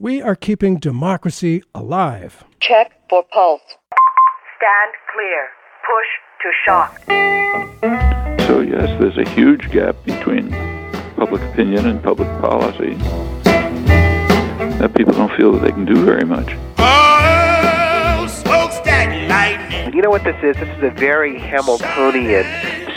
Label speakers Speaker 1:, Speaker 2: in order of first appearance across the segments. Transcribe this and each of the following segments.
Speaker 1: We are keeping democracy alive.
Speaker 2: Check for pulse.
Speaker 3: Stand clear. Push to shock.
Speaker 4: So, yes, there's a huge gap between public opinion and public policy that people don't feel that they can do very much.
Speaker 5: Oh, smokestack lightning.
Speaker 6: You know what this is? This is a very Hamiltonian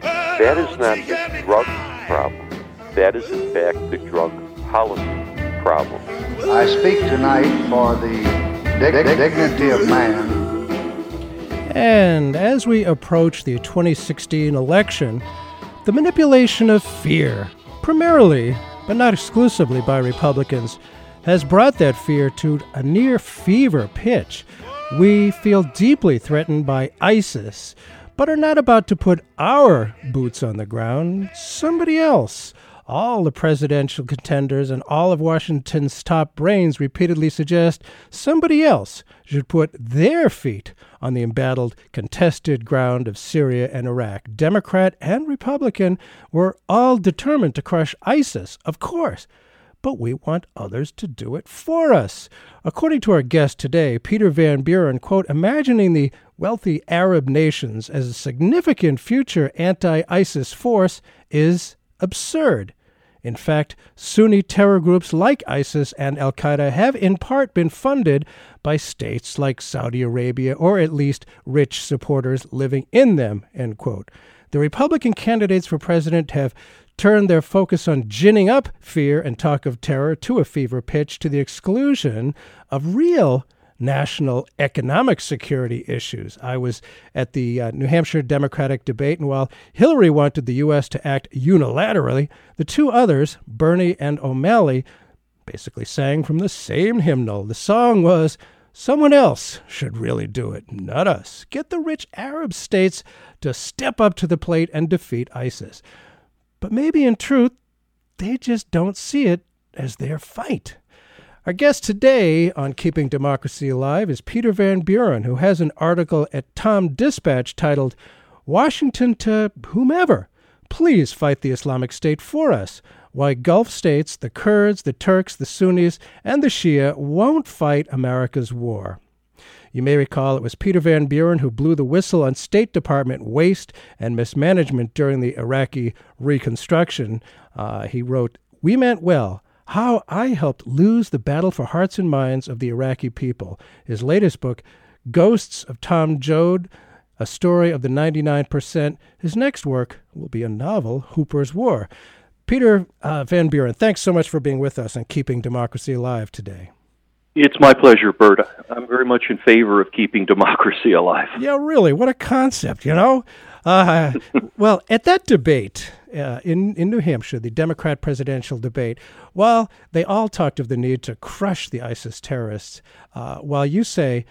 Speaker 7: that is not the drug problem. That is, in fact, the drug policy problem.
Speaker 8: I speak tonight for the dig- dignity of man
Speaker 1: and as we approach the 2016 election, the manipulation of fear, primarily, but not exclusively by Republicans, has brought that fear to a near fever pitch. We feel deeply threatened by ISIS, but are not about to put our boots on the ground, somebody else. All the presidential contenders and all of Washington's top brains repeatedly suggest somebody else should put their feet on the embattled, contested ground of Syria and Iraq. Democrat and Republican were all determined to crush ISIS, of course, but we want others to do it for us. According to our guest today, Peter Van Buren, quote, imagining the wealthy Arab nations as a significant future anti ISIS force is absurd. In fact, Sunni terror groups like ISIS and Al Qaeda have in part been funded by states like Saudi Arabia, or at least rich supporters living in them. End quote. The Republican candidates for president have turned their focus on ginning up fear and talk of terror to a fever pitch to the exclusion of real national economic security issues. I was at the uh, New Hampshire Democratic debate, and while Hillary wanted the U.S. to act unilaterally, the two others, Bernie and O'Malley, basically sang from the same hymnal. The song was, Someone else should really do it, not us. Get the rich Arab states to step up to the plate and defeat ISIS. But maybe in truth, they just don't see it as their fight. Our guest today on Keeping Democracy Alive is Peter Van Buren, who has an article at Tom Dispatch titled Washington to Whomever. Please fight the Islamic State for us. Why Gulf states, the Kurds, the Turks, the Sunnis, and the Shia won't fight America's war. You may recall it was Peter Van Buren who blew the whistle on State Department waste and mismanagement during the Iraqi reconstruction. Uh, he wrote, We meant well how I helped lose the battle for hearts and minds of the Iraqi people. His latest book, Ghosts of Tom Joad, a story of the 99%. His next work will be a novel, Hooper's War. Peter uh, Van Buren, thanks so much for being with us and keeping democracy alive today.
Speaker 7: It's my pleasure, Burt. I'm very much in favor of keeping democracy alive.
Speaker 1: Yeah, really. What a concept, you know? Uh, well, at that debate, uh, in, in New Hampshire, the Democrat presidential debate, while they all talked of the need to crush the ISIS terrorists, uh, while you say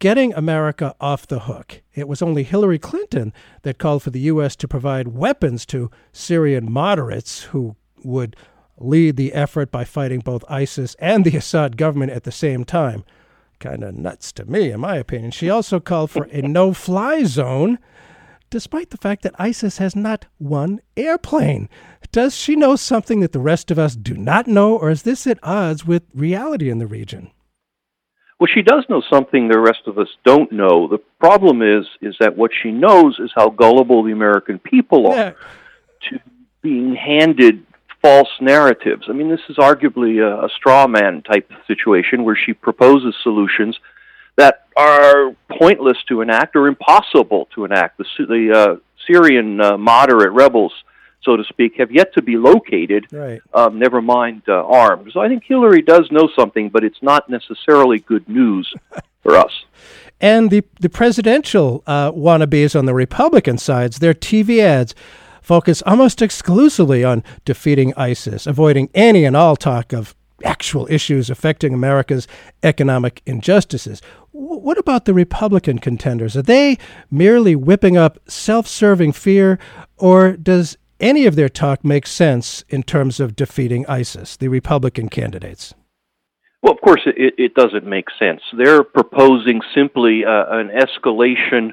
Speaker 1: getting America off the hook, it was only Hillary Clinton that called for the U.S. to provide weapons to Syrian moderates who would lead the effort by fighting both ISIS and the Assad government at the same time. Kind of nuts to me, in my opinion. She also called for a no fly zone despite the fact that ISIS has not one airplane. Does she know something that the rest of us do not know, or is this at odds with reality in the region?
Speaker 7: Well, she does know something the rest of us don't know. The problem is, is that what she knows is how gullible the American people are yeah. to being handed false narratives. I mean, this is arguably a, a straw man type situation where she proposes solutions that are pointless to enact or impossible to enact. The, the uh, Syrian uh, moderate rebels, so to speak, have yet to be located,
Speaker 1: right.
Speaker 7: um, never mind uh, armed. So I think Hillary does know something, but it's not necessarily good news for us.
Speaker 1: And the, the presidential uh, wannabes on the Republican sides, their TV ads focus almost exclusively on defeating ISIS, avoiding any and all talk of actual issues affecting America's economic injustices. What about the Republican contenders? Are they merely whipping up self serving fear, or does any of their talk make sense in terms of defeating ISIS, the Republican candidates?
Speaker 7: Well, of course, it, it doesn't make sense. They're proposing simply uh, an escalation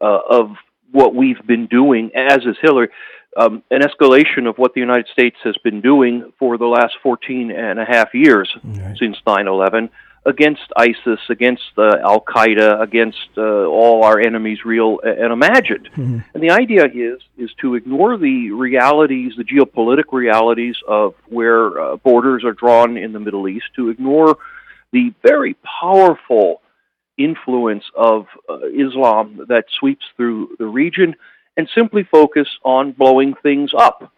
Speaker 7: uh, of what we've been doing, as is Hillary, um, an escalation of what the United States has been doing for the last 14 and a half years right. since 9 11 against ISIS, against uh, Al Qaeda, against uh, all our enemies, real and imagined. Mm-hmm. And the idea is is to ignore the realities, the geopolitical realities of where uh, borders are drawn in the Middle East, to ignore the very powerful influence of uh, Islam that sweeps through the region, and simply focus on blowing things up.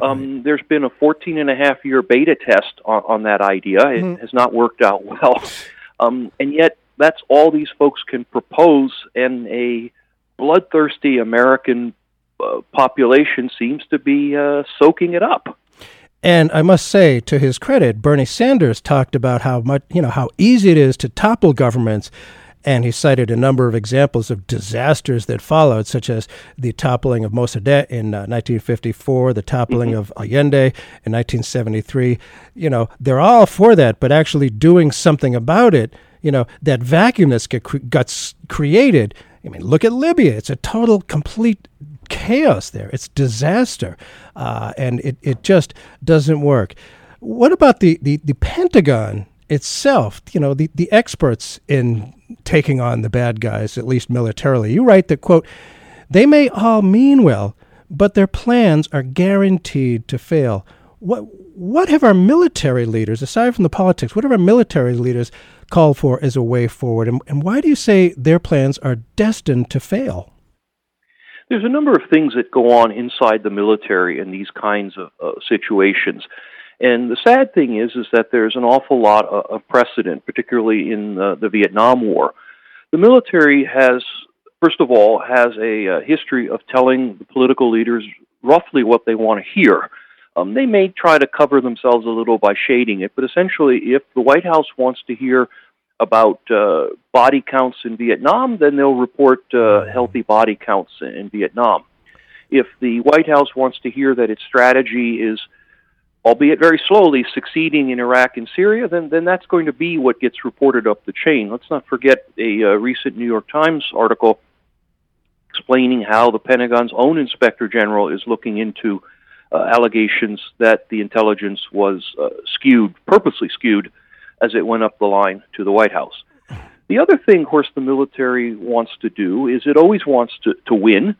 Speaker 7: Um, there's been a 14 and a half year beta test on, on that idea. It mm-hmm. has not worked out well. Um, and yet, that's all these folks can propose, and a bloodthirsty American uh, population seems to be uh, soaking it up.
Speaker 1: And I must say, to his credit, Bernie Sanders talked about how much, you know, how easy it is to topple governments and he cited a number of examples of disasters that followed, such as the toppling of Mossadegh in uh, 1954, the toppling mm-hmm. of Allende in 1973. You know, they're all for that, but actually doing something about it, you know, that vacuum that's get, got created. I mean, look at Libya. It's a total, complete chaos there. It's disaster, uh, and it, it just doesn't work. What about the, the, the Pentagon itself? You know, the, the experts in taking on the bad guys, at least militarily. You write that, quote, they may all mean well, but their plans are guaranteed to fail. What, what have our military leaders, aside from the politics, what have our military leaders called for as a way forward? And, and why do you say their plans are destined to fail?
Speaker 7: There's a number of things that go on inside the military in these kinds of uh, situations. And the sad thing is, is that there's an awful lot of precedent, particularly in the, the Vietnam War. The military has, first of all, has a, a history of telling the political leaders roughly what they want to hear. Um, they may try to cover themselves a little by shading it, but essentially, if the White House wants to hear about uh, body counts in Vietnam, then they'll report uh, healthy body counts in Vietnam. If the White House wants to hear that its strategy is albeit very slowly, succeeding in Iraq and Syria, then, then that's going to be what gets reported up the chain. Let's not forget a uh, recent New York Times article explaining how the Pentagon's own inspector general is looking into uh, allegations that the intelligence was uh, skewed, purposely skewed, as it went up the line to the White House. The other thing, of course, the military wants to do is it always wants to, to win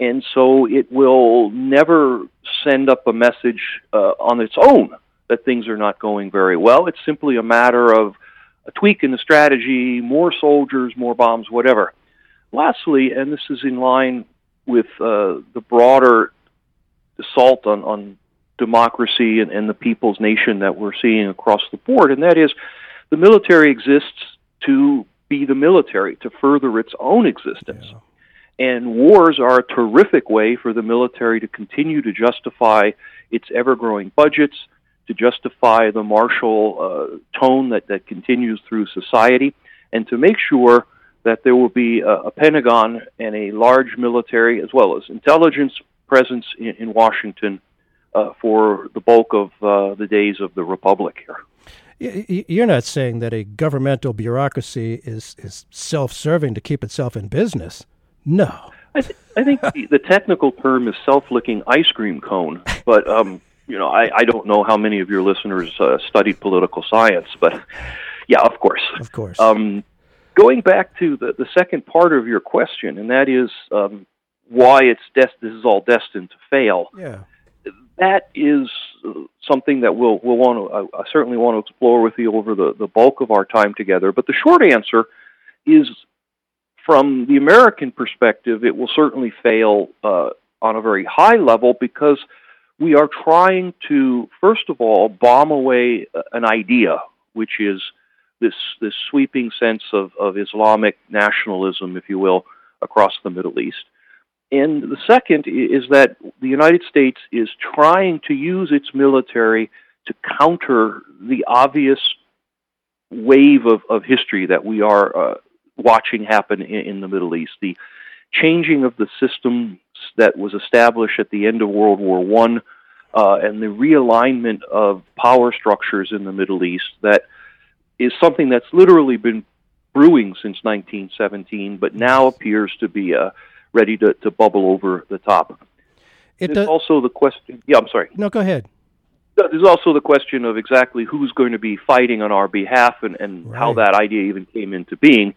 Speaker 7: and so it will never send up a message uh, on its own that things are not going very well. It's simply a matter of a tweak in the strategy, more soldiers, more bombs, whatever. Lastly, and this is in line with uh, the broader assault on, on democracy and, and the people's nation that we're seeing across the board, and that is the military exists to be the military, to further its own existence. Yeah. And wars are a terrific way for the military to continue to justify its ever growing budgets, to justify the martial uh, tone that, that continues through society, and to make sure that there will be a, a Pentagon and a large military as well as intelligence presence in, in Washington uh, for the bulk of uh, the days of the Republic here.
Speaker 1: You're not saying that a governmental bureaucracy is, is self serving to keep itself in business. No.
Speaker 7: I, th- I think the, the, technical term is self-licking ice cream cone, but um, you know, I, I don't know how many of your listeners uh, studied political science, but yeah, of course,
Speaker 1: of course.
Speaker 7: Um, going back to the, the second part of your question, and that is um, why it's des- this is all destined to fail.
Speaker 1: Yeah,
Speaker 7: that is uh, something that we'll we'll want to. I, I certainly want to explore with you over the the bulk of our time together. But the short answer is from the American perspective, it will certainly fail uh, on a very high level because we are trying to, first of all, bomb away uh, an idea, which is this this sweeping sense of, of Islamic nationalism, if you will, across the Middle East. And the second is that the United States is trying to use its military to counter the obvious wave of, of history that we are uh, watching happen in, in, the Middle East. The changing of the system that was established at the end of World War One, uh, and the realignment of power structures in the Middle East that is something that's literally been brewing since 1917, but now appears to be uh, ready to, to bubble over the top. It There's does... also the question. Yeah, I'm sorry.
Speaker 1: No, go ahead.
Speaker 7: There's also the question of exactly who's going to be fighting on our behalf and, and right. how that idea even came into being.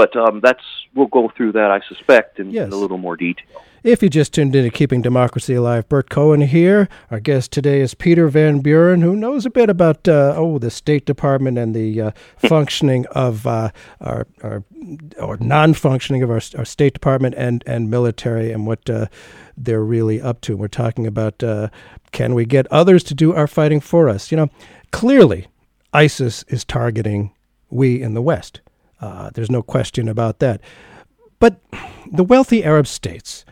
Speaker 7: But um, that's we'll go through that, I suspect, in, yes. in a little more detail.
Speaker 1: If you just tuned in to Keeping Democracy Alive, Burt Cohen here. Our guest today is Peter Van Buren, who knows a bit about uh, oh the State Department and the uh, functioning of uh, our, our or non-functioning of our, our State Department and and military and what uh, they're really up to. We're talking about uh, can we get others to do our fighting for us? You know, clearly ISIS is targeting we in the West. Uh, there's no question about that. But the wealthy Arab states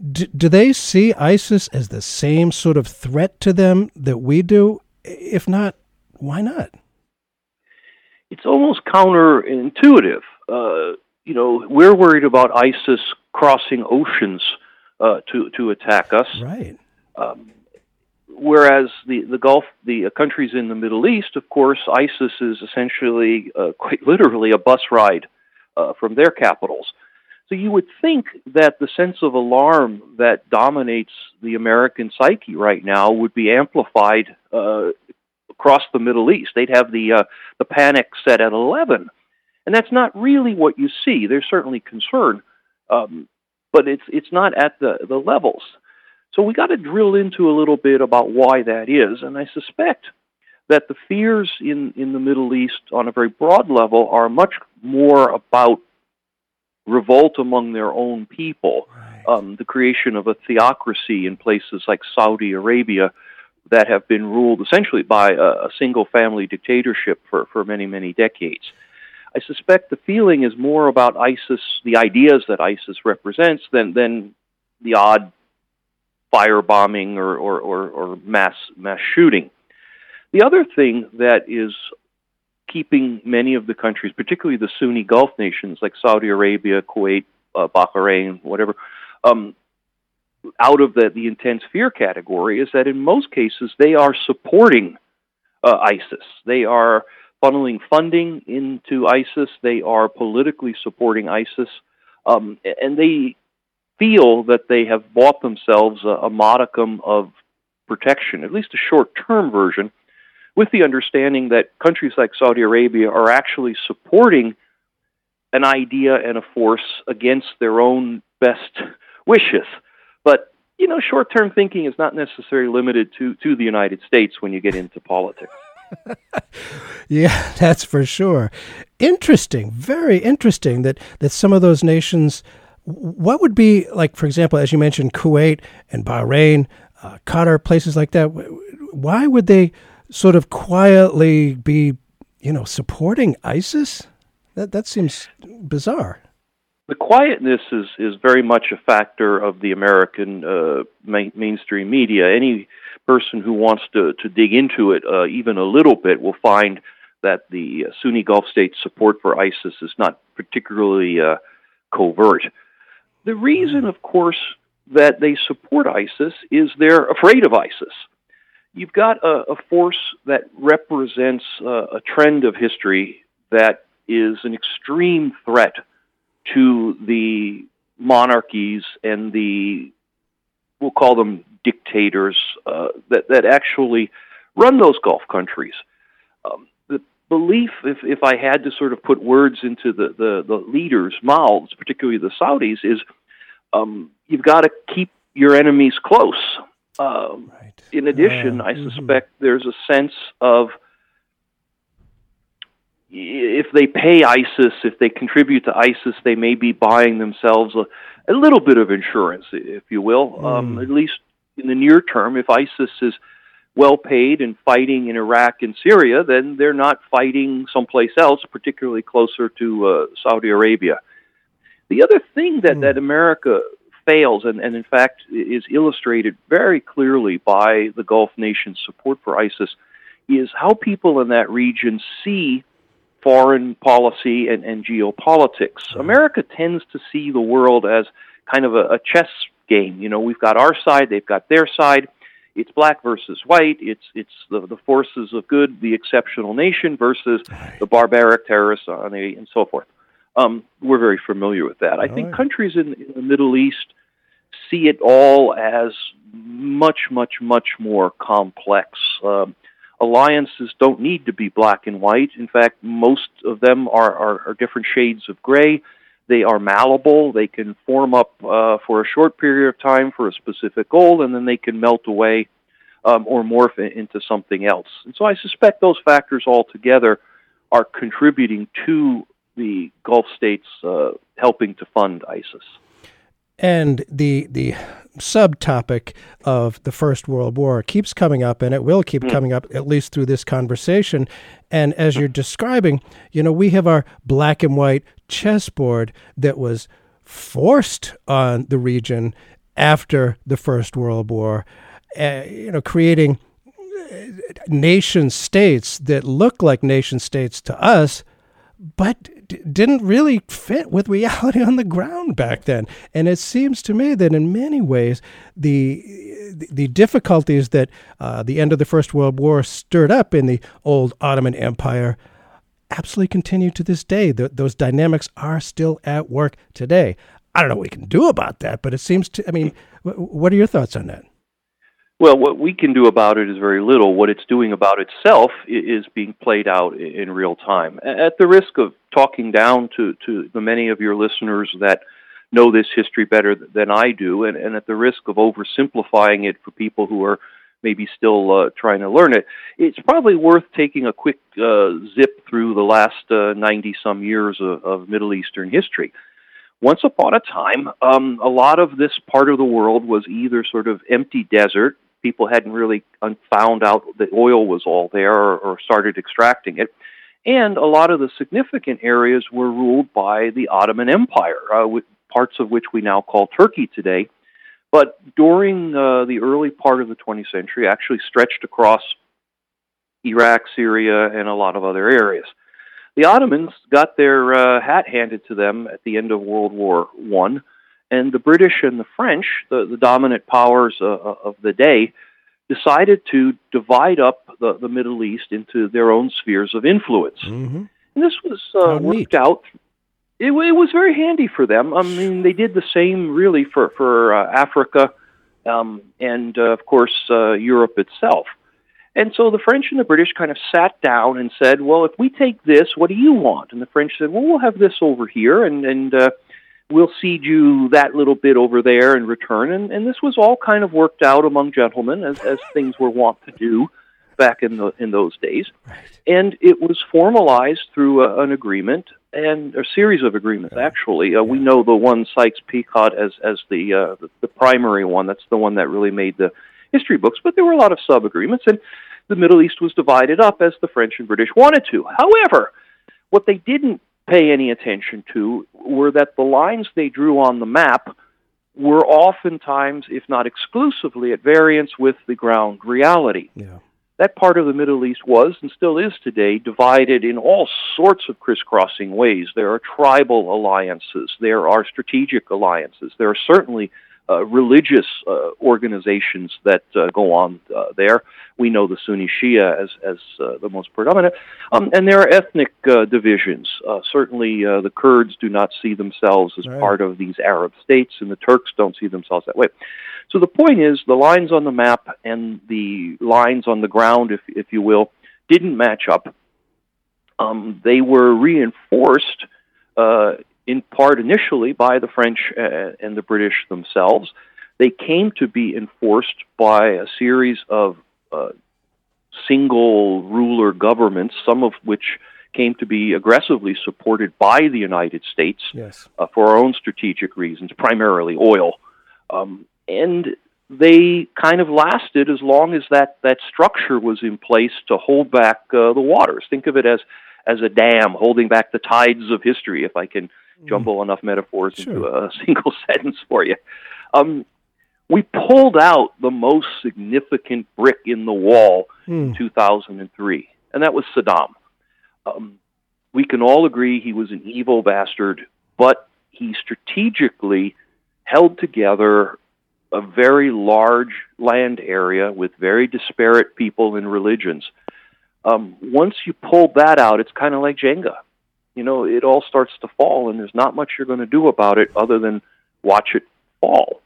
Speaker 1: do, do they see ISIS as the same sort of threat to them that we do? If not, why not?
Speaker 7: It's almost counterintuitive. Uh, you know, we're worried about ISIS crossing oceans uh, to to attack us.
Speaker 1: Right.
Speaker 7: Um, whereas the the Gulf, the uh, countries in the Middle East, of course, ISIS is essentially, uh, quite literally, a bus ride uh, from their capitals. So you would think that the sense of alarm that dominates the American psyche right now would be amplified uh, across the Middle East. They'd have the uh, the panic set at eleven, and that's not really what you see. There's certainly concern, um, but it's it's not at the the levels. So we got to drill into a little bit about why that is, and I suspect that the fears in in the Middle East on a very broad level are much more about revolt among their own people, right. um, the creation of a theocracy in places like Saudi Arabia that have been ruled essentially by a, a single family dictatorship for, for many, many decades. I suspect the feeling is more about ISIS, the ideas that ISIS represents, than, than the odd firebombing or, or, or, or mass, mass shooting. The other thing that is keeping many of the countries, particularly the Sunni Gulf nations like Saudi Arabia, Kuwait, uh, Bahrain, whatever, um, out of the, the intense fear category is that in most cases they are supporting uh, ISIS. They are funneling funding into ISIS. They are politically supporting ISIS. Um, and they feel that they have bought themselves a, a modicum of protection, at least a short term version, with the understanding that countries like Saudi Arabia are actually supporting an idea and a force against their own best wishes. But you know, short-term thinking is not necessarily limited to to the United States when you get into politics.
Speaker 1: yeah, that's for sure. Interesting, very interesting that that some of those nations what would be like for example as you mentioned Kuwait and Bahrain, uh, Qatar, places like that why would they sort of quietly be, you know, supporting ISIS? That that seems bizarre.
Speaker 7: The quietness is is very much a factor of the American uh, main, mainstream media. Any person who wants to to dig into it uh, even a little bit will find that the Sunni Gulf states' support for ISIS is not particularly uh, covert. The reason, of course, that they support ISIS is they're afraid of ISIS you've got a, a force that represents uh, a trend of history that is an extreme threat to the monarchies and the we'll call them dictators uh, that that actually run those Gulf countries. Um, belief, if if I had to sort of put words into the the, the leaders' mouths, particularly the Saudis, is um, you've got to keep your enemies close. Um, right. In addition, uh, I mm-hmm. suspect there's a sense of if they pay ISIS, if they contribute to ISIS, they may be buying themselves a, a little bit of insurance, if you will. Mm. Um, at least in the near term, if ISIS is well paid and fighting in Iraq and Syria, then they're not fighting someplace else, particularly closer to uh, Saudi Arabia. The other thing that, mm. that America fails, and, and in fact is illustrated very clearly by the Gulf nations' support for ISIS, is how people in that region see foreign policy and, and geopolitics. America tends to see the world as kind of a, a chess game. You know, we've got our side, they've got their side. It's black versus white. It's it's the, the forces of good, the exceptional nation versus the barbaric terrorists on the, and so forth. Um, we're very familiar with that. I think countries in, in the Middle East see it all as much, much, much more complex. Um, alliances don't need to be black and white. In fact, most of them are, are, are different shades of gray. They are malleable. They can form up uh, for a short period of time for a specific goal, and then they can melt away um, or morph into something else. And so I suspect those factors all together are contributing to the Gulf states uh, helping to fund ISIS.
Speaker 1: And the the subtopic of the First World War keeps coming up, and it will keep mm. coming up at least through this conversation. And as you're describing, you know, we have our black and white chessboard that was forced on the region after the First World War, uh, you know, creating uh, nation states that look like nation states to us, but d- didn't really fit with reality on the ground back then. And it seems to me that in many ways, the the difficulties that uh, the end of the First World War stirred up in the old Ottoman Empire absolutely continue to this day. The, those dynamics are still at work today. I don't know what we can do about that, but it seems to. I mean, w- what are your thoughts on that?
Speaker 7: Well, what we can do about it is very little. What it's doing about itself is being played out in real time. At the risk of talking down to, to the many of your listeners that know this history better than I do, and, and at the risk of oversimplifying it for people who are maybe still uh, trying to learn it, it's probably worth taking a quick uh, zip through the last 90 uh, some years of, of Middle Eastern history once upon a time, um, a lot of this part of the world was either sort of empty desert people hadn't really found out that oil was all there or, or started extracting it. And a lot of the significant areas were ruled by the Ottoman Empire, uh, with parts of which we now call Turkey today. But during uh, the early part of the 20th century, actually stretched across Iraq, Syria, and a lot of other areas. The Ottomans got their uh, hat handed to them at the end of World War One and the British and the French, the, the dominant powers uh, uh, of the day, decided to divide up the, the Middle East into their own spheres of influence.
Speaker 1: Mm-hmm.
Speaker 7: And this was uh, worked out. It, it, was very handy for them. I mean, they did the same really for for uh, Africa, um, and uh, of course uh, Europe itself. And so the French and the British kind of sat down and said, "Well, if we take this, what do you want?" And the French said, "Well, we'll have this over here," and and uh, we'll cede you that little bit over there in return. And, and this was all kind of worked out among gentlemen, as, as things were wont to do back in the in those days.
Speaker 1: Right.
Speaker 7: And it was formalized through a, an agreement and a series of agreements. Actually, uh, yeah. we know the one Sykes-Picot as as the, uh, the the primary one. That's the one that really made the history books. But there were a lot of sub agreements, and the Middle East was divided up as the French and British wanted to. However, what they didn't pay any attention to were that the lines they drew on the map were oftentimes, if not exclusively, at variance with the ground reality.
Speaker 1: Yeah.
Speaker 7: That part of the Middle East was, and still is today, divided in all sorts of crisscrossing ways. There are tribal alliances, there are strategic alliances, there are certainly religious uh, organizations that uh, go on uh, there. We know the Sunni Shia as as uh, the most predominant, um, and there are ethnic uh, divisions. certainly, the Kurds do not see themselves as right. part of these Arab states, and the Turks don't see themselves that way. So the point is, the lines on the map and the lines on the ground, if if you will, didn't match up. Um, they were reinforced in part initially by the French uh, and the British themselves. They came to be enforced by a series of uh, single ruler governments, some of which came to be aggressively supported by the United States
Speaker 1: yes.
Speaker 7: uh, for our own strategic reasons, primarily oil. Um, and they kind of lasted as long as that, that structure was in place to hold back uh, the waters. Think of it as, as a dam holding back the tides of history, if I can jumble enough metaphors
Speaker 1: sure.
Speaker 7: into a single sentence for you. Um, we pulled out the most significant brick in the wall
Speaker 1: Hmm.
Speaker 7: in 2003, and that was Saddam. Um, we can all agree he was an evil bastard, but he strategically held together a very large land area with very disparate people and religions. Um, once you pull that out, it's kind of like Jenga. You know, it all starts to fall, and there's not much you're going to do about it other than watch it fall.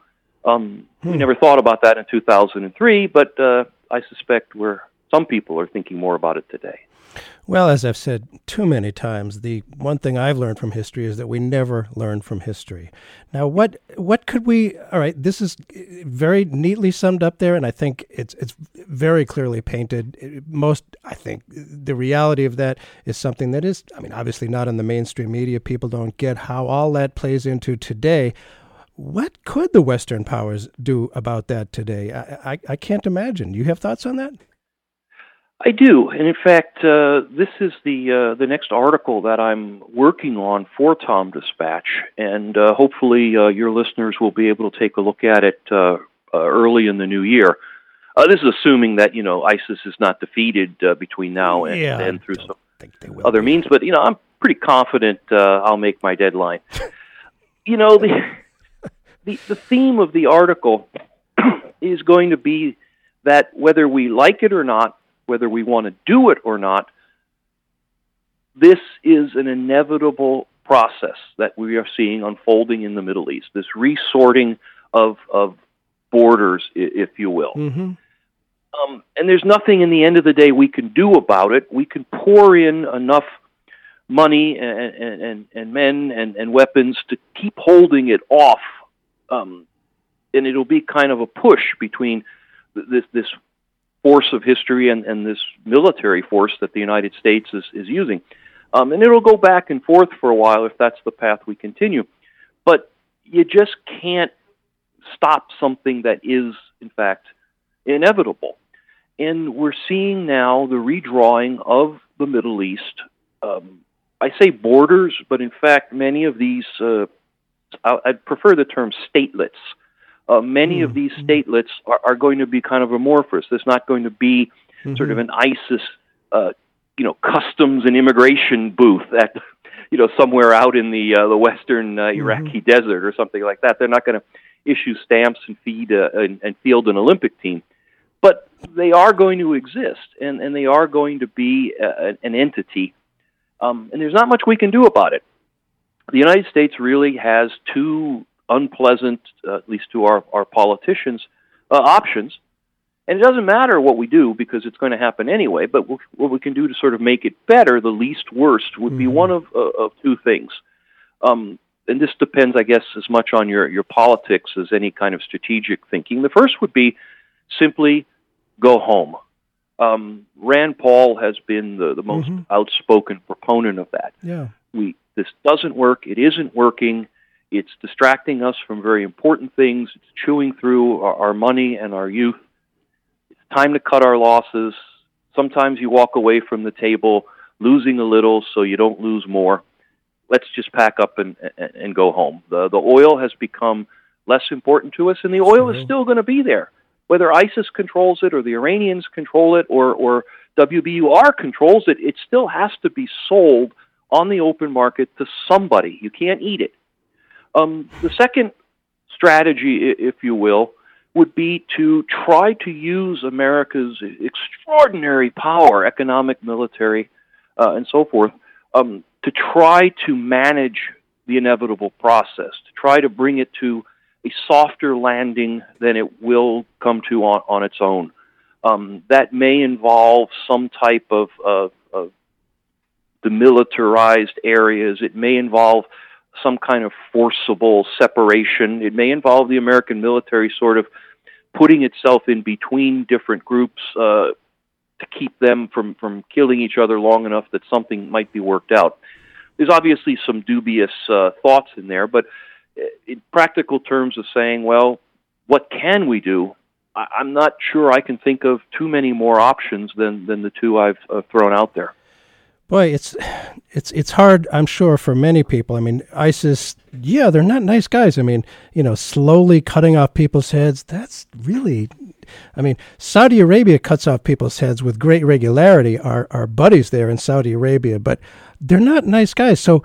Speaker 7: Um, We never thought about that in 2003, but uh, I suspect we're some people are thinking more about it today.
Speaker 1: Well, as I've said too many times, the one thing I've learned from history is that we never learn from history. Now, what what could we? All right, this is very neatly summed up there, and I think it's it's very clearly painted. Most, I think, the reality of that is something that is, I mean, obviously not in the mainstream media. People don't get how all that plays into today. What could the Western powers do about that today? I, I, I can't imagine. You have thoughts on that?
Speaker 7: I do, and in fact, uh, this is the uh, the next article that I'm working on for Tom Dispatch, and uh, hopefully uh, your listeners will be able to take a look at it uh, uh, early in the new year. Uh, this is assuming that you know ISIS is not defeated uh, between now and,
Speaker 1: Yeah,
Speaker 7: and through some other means, but you know I'm pretty confident uh, I'll make my deadline. you know the the the theme of the article is going to be that whether we like it or not, whether we want to do it or not, this is an inevitable process that we are seeing unfolding in the Middle East. This resorting of of borders, if you will.
Speaker 1: Mm-hmm.
Speaker 7: Um, and there's nothing in the end of the day we can do about it. We can pour in enough money and, and, and, and men and, and weapons to keep holding it off. Um, and it'll be kind of a push between this, this force of history and, and this military force that the United States is, is using. Um, and it'll go back and forth for a while if that's the path we continue. But you just can't stop something that is, in fact, inevitable. And we're seeing now the redrawing of the Middle East. Um, I say borders, but in fact, many of these, uh, I'd prefer the term statelets. Uh, many of these statelets are, are going to be kind of amorphous. There's not going to be sort of an ISIS, uh, you know, customs and immigration booth at, you know, somewhere out in the uh, the western uh, Iraqi desert or something like that. They're not going to issue stamps and feed uh, and, and field an Olympic team, but they are going to exist and, and they are going to be uh, an entity. Um, and there's not much we can do about it. The United States really has two unpleasant, uh, at least to our, our politicians, uh, options. And it doesn't matter what we do because it's going to happen anyway. But what what we can do to sort of make it better, the least worst, would be one of uh, of two things. Um, and this depends, I guess, as much on your your politics as any kind of strategic thinking. The first would be simply go home. Um, Rand Paul has been the, the most outspoken proponent of that
Speaker 1: Yeah.
Speaker 7: we this doesn't work it isn't working it's distracting us from very important things. It's chewing through our, our money and our youth. It's time to cut our losses. Sometimes you walk away from the table losing a little so you don't lose more. Let's just pack up and and, and go home. The the oil has become less important to us and the oil is mm-hmm. still going to be there. Whether ISIS controls it or the Iranians control it or or WBUR controls it it still has to be sold on the open market to somebody. You can't eat it. Um, the second strategy, if you will, would be to try to use America's extraordinary power, economic, military, uh, and so forth, um, to try to manage the inevitable process, to try to bring it to a softer landing than it will come to on, on its own. Um, that may involve some type of, of, of demilitarized areas. It may involve some kind of forcible separation. It may involve the American military sort of putting itself in between different groups uh, to keep them from, from killing each other long enough that something might be worked out. There's obviously some dubious uh, thoughts in there, but uh, in practical terms of saying, well, what can we do? I- I'm not sure I can think of too many more options than, than the two I've uh, thrown out there.
Speaker 1: Boy, it's it's it's hard, I'm sure, for many people. I mean, ISIS, yeah, they're not nice guys. I mean, you know, slowly cutting off people's heads. That's really, I mean, Saudi Arabia cuts off people's heads with great regularity. Our our buddies there in Saudi Arabia, but they're not nice guys. So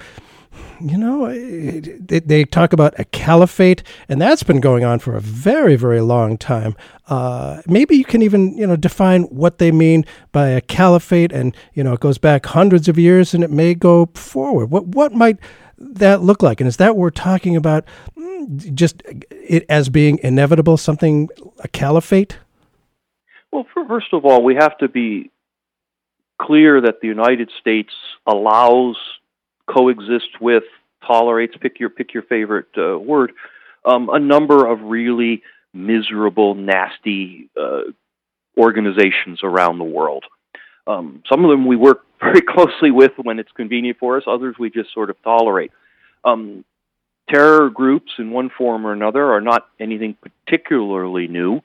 Speaker 1: you know, they, they, talk about a caliphate, and that's been going on for a very, very long time. Uh, maybe you can even, you know, define what they mean by a caliphate, and you know, it goes back hundreds of years, and it may go forward. What what might that look like? And is that we're talking about? Mm, just it as being inevitable, something a caliphate?
Speaker 7: Well, first of all, we have to be clear that the United States allows coexists with, tolerates, pick your pick your favorite uh, word, um, a number of really miserable, nasty uh, organizations around the world. Um, some of them we work very closely with when it's convenient for us. Others we just sort of tolerate. Um, terror groups, in one form or another, are not anything particularly new.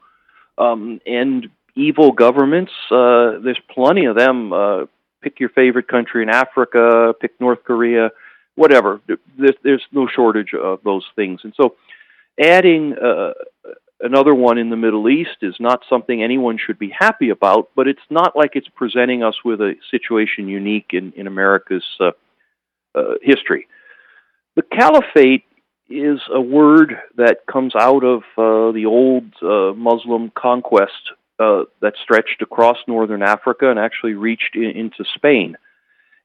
Speaker 7: Um, and evil governments, uh, there's plenty of them uh, pick your favorite country in Africa, pick North Korea, whatever. There's, there's no shortage of those things. And so adding uh, another one in the Middle East is not something anyone should be happy about, but it's not like it's presenting us with a situation unique in, in America's uh, uh, history. The caliphate is a word that comes out of uh, the old uh, Muslim conquest uh, that stretched across northern Africa and actually reached in, into Spain.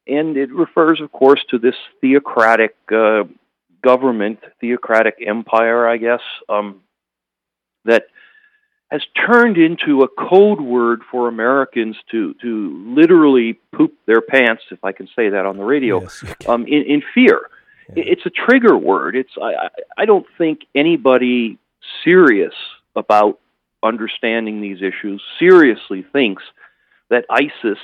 Speaker 7: And it refers, of course, to this theocratic uh, government, theocratic empire, I guess, um, that has turned into a code word for Americans to, to literally poop their pants, if I can say that on the radio, yes, um, in, in fear. Yeah. It's a trigger word. It's I, I don't think anybody serious about understanding these issues seriously thinks that ISIS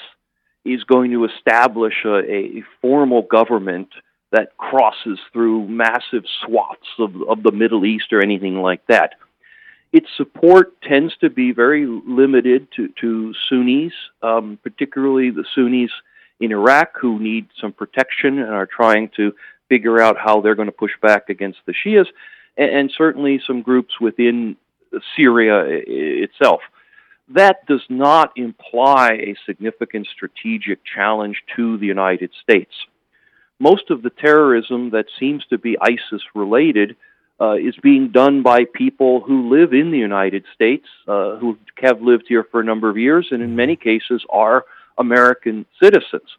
Speaker 7: is going to establish a, a formal government that crosses through massive swaths of, of the Middle East or anything like that. Its support tends to be very limited to, to Sunnis, um, particularly the Sunnis in Iraq who need some protection and are trying to figure out how they're going to push back against the Shias, and, and certainly some groups within Syria itself. That does not imply a significant strategic challenge to the United States. Most of the terrorism that seems to be ISIS related uh, is being done by people who live in the United States, uh, who have lived here for a number of years, and in many cases are American citizens.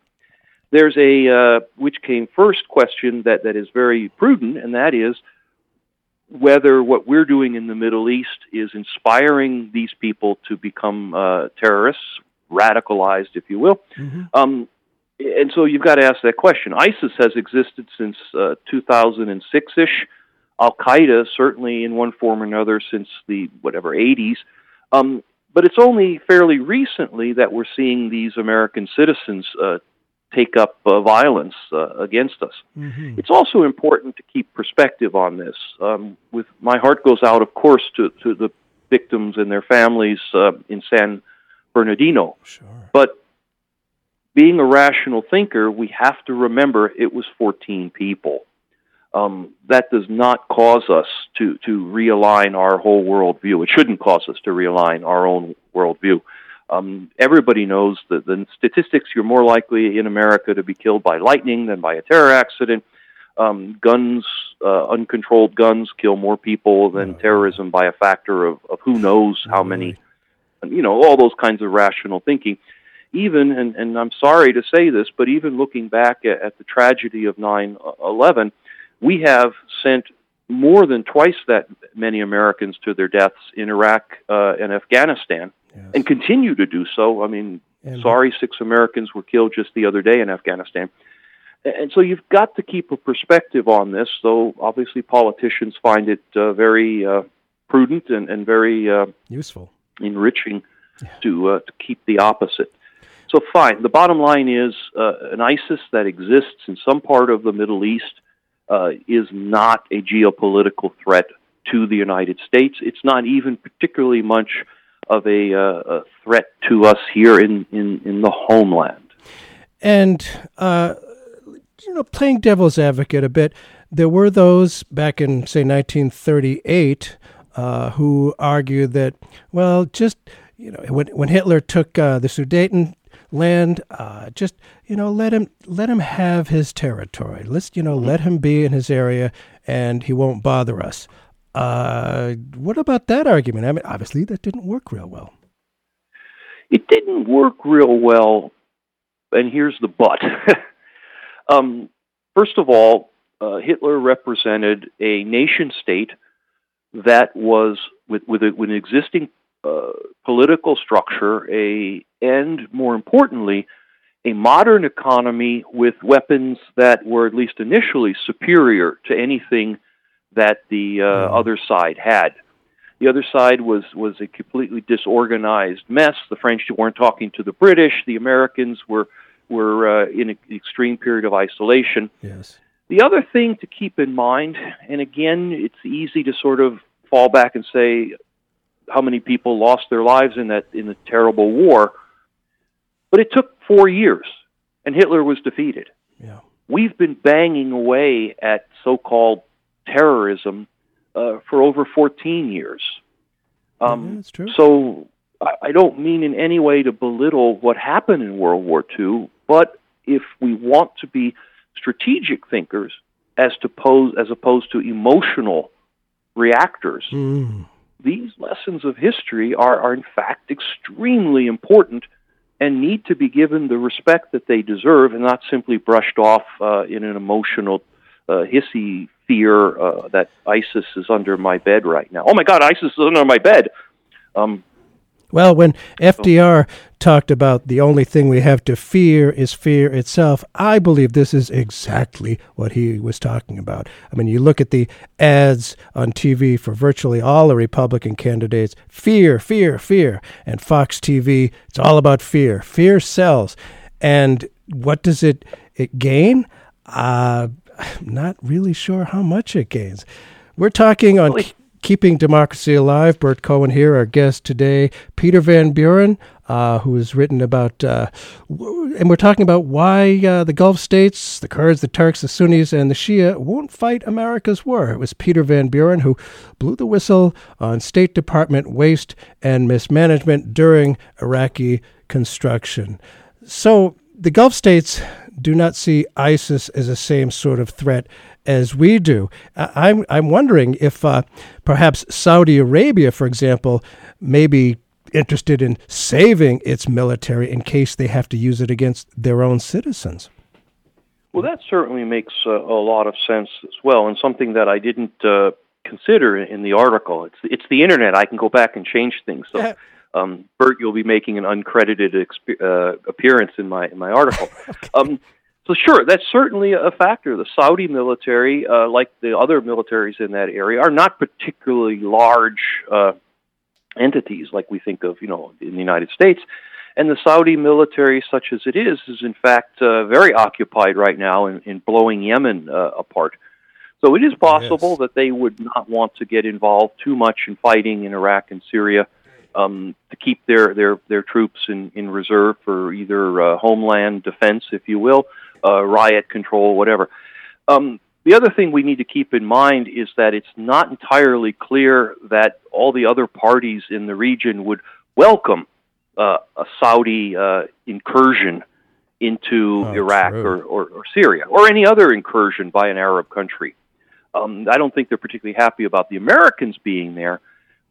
Speaker 7: There's a uh, which came first question that, that is very prudent, and that is whether what we're doing in the Middle East is inspiring these people to become uh, terrorists, radicalized, if you will. Mm-hmm. Um, and so you've got to ask that question. ISIS has existed since uh, 2006 ish. Al Qaeda, certainly in one form or another, since the whatever 80s. Um, but it's only fairly recently that we're seeing these American citizens uh, take up uh, violence uh, against us. Mm-hmm. It's also important to keep perspective on this. Um, with my heart goes out, of course, to, to the victims and their families uh, in San Bernardino. Sure. But being a rational thinker, we have to remember it was 14 people. Um, that does not cause us to, to realign our whole worldview. It shouldn't cause us to realign our own worldview. Um, everybody knows that the statistics you're more likely in America to be killed by lightning than by a terror accident. Um, guns, uh, uncontrolled guns, kill more people than terrorism by a factor of, of who knows how many. You know, all those kinds of rational thinking. Even, and, and I'm sorry to say this, but even looking back at, at the tragedy of 9 11, we have sent more than twice that many Americans to their deaths in Iraq uh, and Afghanistan yes. and continue to do so. I mean, and sorry, six Americans were killed just the other day in Afghanistan. And so you've got to keep a perspective on this, though obviously politicians find it uh, very uh, prudent and, and very uh,
Speaker 1: useful,
Speaker 7: enriching yeah. to, uh, to keep the opposite. So, fine. The bottom line is uh, an ISIS that exists in some part of the Middle East uh, is not a geopolitical threat to the United States. It's not even particularly much of a, uh, a threat to us here in, in, in the homeland.
Speaker 1: And, uh, you know, playing devil's advocate a bit, there were those back in, say, 1938 uh, who argued that, well, just, you know, when, when Hitler took uh, the Sudeten land, uh, just, you know, let him, let him have his territory. Let's, you know, let him be in his area and he won't bother us. Uh, what about that argument? I mean, obviously that didn't work real well.
Speaker 7: It didn't work real well, and here's the but. um, first of all, uh, Hitler represented a nation state that was with with, a, with an existing uh, political structure, a and more importantly, a modern economy with weapons that were at least initially superior to anything that the uh, mm. other side had. The other side was was a completely disorganized mess. The French weren't talking to the British. The Americans were were uh, in an extreme period of isolation.
Speaker 1: Yes.
Speaker 7: The other thing to keep in mind, and again, it's easy to sort of fall back and say how many people lost their lives in that in the terrible war, but it took four years, and Hitler was defeated.
Speaker 1: Yeah.
Speaker 7: We've been banging away at so-called terrorism uh, for over 14 years.
Speaker 1: Um, yeah, that's true.
Speaker 7: So I, I don't mean in any way to belittle what happened in World War II, but if we want to be strategic thinkers as to pose as opposed to emotional reactors,
Speaker 1: mm.
Speaker 7: these lessons of history are, are in fact extremely important and need to be given the respect that they deserve and not simply brushed off uh, in an emotional, uh, hissy fear uh, that ISIS is under my bed right now. Oh my God, ISIS is under my bed. Um,
Speaker 1: well, when FDR talked about the only thing we have to fear is fear itself, I believe this is exactly what he was talking about. I mean, you look at the ads on TV for virtually all the Republican candidates fear, fear, fear. And Fox TV, it's all about fear. Fear sells. And what does it, it gain? Uh, I'm not really sure how much it gains. We're talking on Keeping Democracy Alive. Burt Cohen here, our guest today, Peter Van Buren, uh, who has written about, uh, and we're talking about why uh, the Gulf states, the Kurds, the Turks, the Sunnis, and the Shia won't fight America's war. It was Peter Van Buren who blew the whistle on State Department waste and mismanagement during Iraqi construction. So the Gulf states do not see ISIS as the same sort of threat as we do. I'm I'm wondering if uh, perhaps Saudi Arabia, for example, may be interested in saving its military in case they have to use it against their own citizens.
Speaker 7: Well, that certainly makes uh, a lot of sense as well, and something that I didn't uh, consider in the article. It's it's the internet. I can go back and change things. So um, Burt, you'll be making an uncredited exp- uh, appearance in my in my article. um, so sure, that's certainly a factor. The Saudi military, uh, like the other militaries in that area, are not particularly large uh, entities like we think of, you know, in the United States. And the Saudi military, such as it is, is in fact uh, very occupied right now in, in blowing Yemen uh, apart. So it is possible yes. that they would not want to get involved too much in fighting in Iraq and Syria um, to keep their, their, their troops in, in reserve for either uh, homeland defense, if you will, uh, riot control, whatever. Um, the other thing we need to keep in mind is that it's not entirely clear that all the other parties in the region would welcome uh, a Saudi uh, incursion into oh, Iraq or, or, or, Syria or any other incursion by an Arab country. Um, I don't think they're particularly happy about the Americans being there.